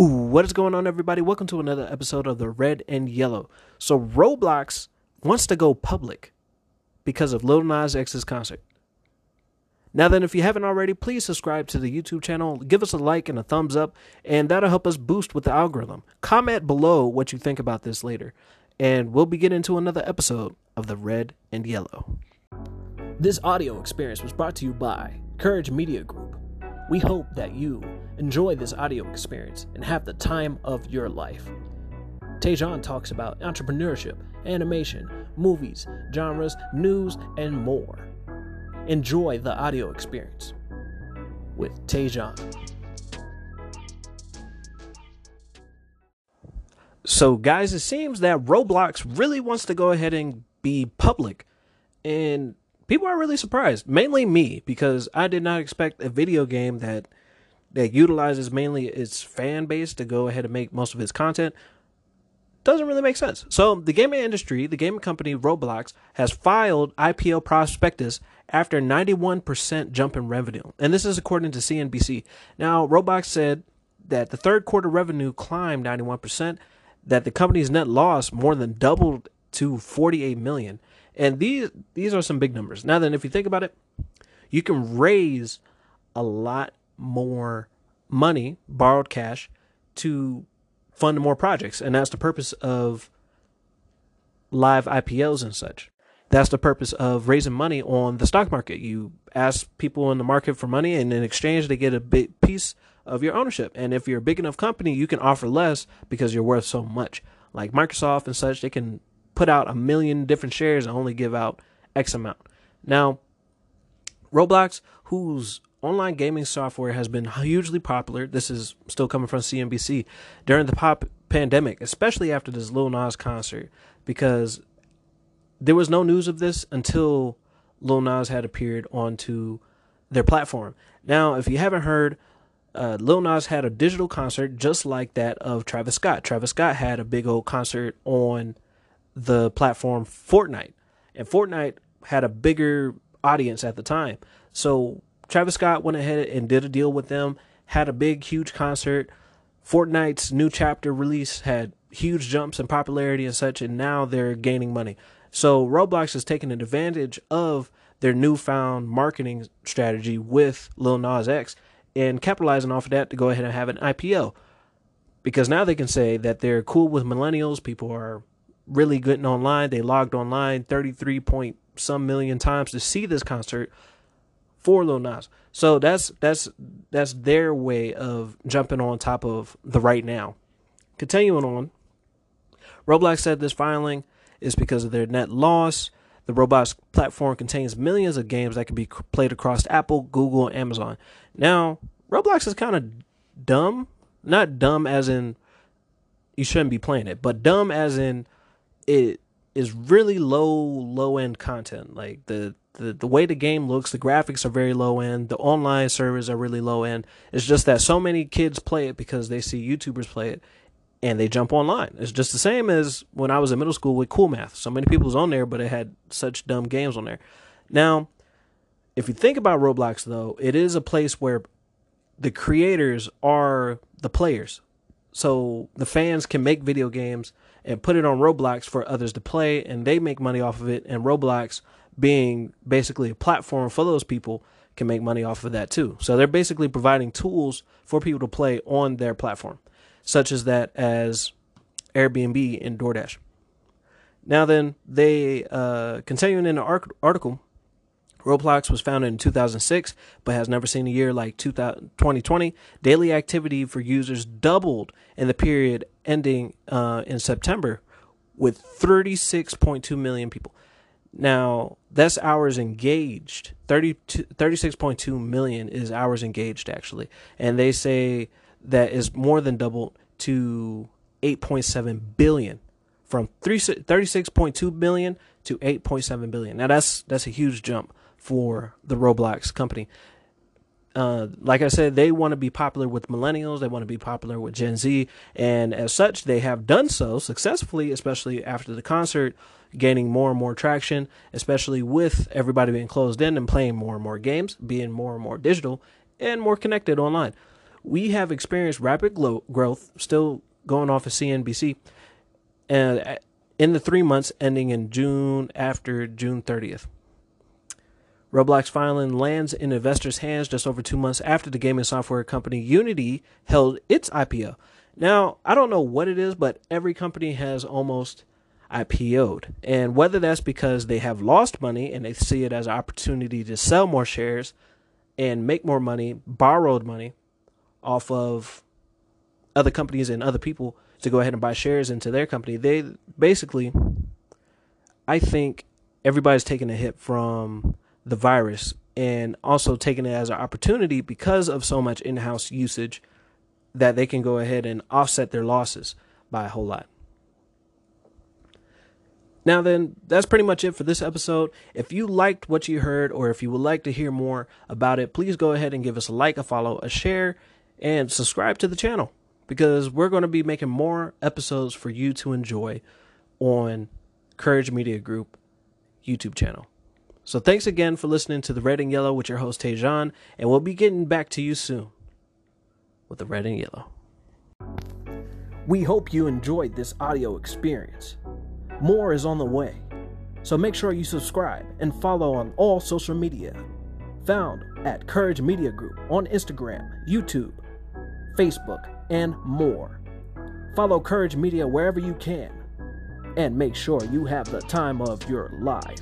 Ooh, what is going on, everybody? Welcome to another episode of the Red and Yellow. So, Roblox wants to go public because of Lil Nas X's concert. Now, then, if you haven't already, please subscribe to the YouTube channel, give us a like and a thumbs up, and that'll help us boost with the algorithm. Comment below what you think about this later, and we'll be getting into another episode of the Red and Yellow. This audio experience was brought to you by Courage Media Group. We hope that you enjoy this audio experience and have the time of your life. Tejan talks about entrepreneurship, animation, movies, genres, news, and more. Enjoy the audio experience with Tejan. So, guys, it seems that Roblox really wants to go ahead and be public. And people are really surprised, mainly me, because I did not expect a video game that that utilizes mainly its fan base to go ahead and make most of its content doesn't really make sense. So the gaming industry, the gaming company Roblox, has filed IPO prospectus after 91% jump in revenue. And this is according to CNBC. Now, Roblox said that the third quarter revenue climbed 91%, that the company's net loss more than doubled to 48 million, and these these are some big numbers. Now then, if you think about it, you can raise a lot more money, borrowed cash, to fund more projects, and that's the purpose of live IPOs and such. That's the purpose of raising money on the stock market. You ask people in the market for money, and in exchange, they get a big piece of your ownership. And if you're a big enough company, you can offer less because you're worth so much. Like Microsoft and such, they can put out a million different shares and only give out X amount. Now, Roblox, whose online gaming software has been hugely popular, this is still coming from CNBC, during the pop pandemic, especially after this Lil Nas concert, because there was no news of this until Lil Nas had appeared onto their platform. Now, if you haven't heard, uh, Lil Nas had a digital concert just like that of Travis Scott. Travis Scott had a big old concert on the platform Fortnite, and Fortnite had a bigger audience at the time. So Travis Scott went ahead and did a deal with them, had a big, huge concert. Fortnite's new chapter release had huge jumps in popularity and such, and now they're gaining money. So Roblox is taking advantage of their newfound marketing strategy with Lil Nas X and capitalizing off of that to go ahead and have an IPO. Because now they can say that they're cool with millennials. People are really getting online. They logged online 33 point some million times to see this concert for Lil Nas. So that's that's that's their way of jumping on top of the right now. Continuing on, Roblox said this filing is because of their net loss. The Roblox platform contains millions of games that can be played across Apple, Google, and Amazon. Now, Roblox is kind of dumb. Not dumb as in you shouldn't be playing it, but dumb as in it is really low low end content. Like the, the the way the game looks, the graphics are very low end. The online servers are really low end. It's just that so many kids play it because they see YouTubers play it and they jump online. It's just the same as when I was in middle school with Cool Math. So many people was on there, but it had such dumb games on there. Now, if you think about Roblox though, it is a place where the creators are the players. So the fans can make video games and put it on Roblox for others to play, and they make money off of it. And Roblox, being basically a platform for those people, can make money off of that too. So they're basically providing tools for people to play on their platform, such as that as Airbnb and DoorDash. Now then, they uh, continuing in the article Roblox was founded in 2006, but has never seen a year like 2020. Daily activity for users doubled in the period ending uh, in September, with 36.2 million people. Now, that's hours engaged. 36.2 million is hours engaged, actually. And they say that is more than doubled to 8.7 billion from 36.2 billion to 8.7 billion. Now that's that's a huge jump for the Roblox company. Uh, like I said, they want to be popular with millennials. They want to be popular with Gen Z, and as such, they have done so successfully. Especially after the concert, gaining more and more traction. Especially with everybody being closed in and playing more and more games, being more and more digital and more connected online. we have experienced rapid growth, still going off of CNBC, and uh, in the three months ending in June after June 30th. Roblox filing lands in investors' hands just over two months after the gaming software company Unity held its IPO. Now, I don't know what it is, but every company has almost IPO'd. And whether that's because they have lost money and they see it as an opportunity to sell more shares and make more money, borrowed money off of other companies and other people to go ahead and buy shares into their company, they basically, I think everybody's taking a hit from the virus and also taking it as an opportunity because of so much in house usage that they can go ahead and offset their losses by a whole lot. Now, then, that's pretty much it for this episode. If you liked what you heard, or if you would like to hear more about it, please go ahead and give us a like, a follow, a share, and subscribe to the channel because we're going to be making more episodes for you to enjoy on Courage Media Group YouTube channel. So thanks again for listening to the Red and Yellow with your host Tejan, and we'll be getting back to you soon with the Red and Yellow. We hope you enjoyed this audio experience. More is on the way, so make sure you subscribe and follow on all social media. Found at Courage Media Group on Instagram, YouTube, Facebook, and more. Follow Courage Media wherever you can, and make sure you have the time of your life.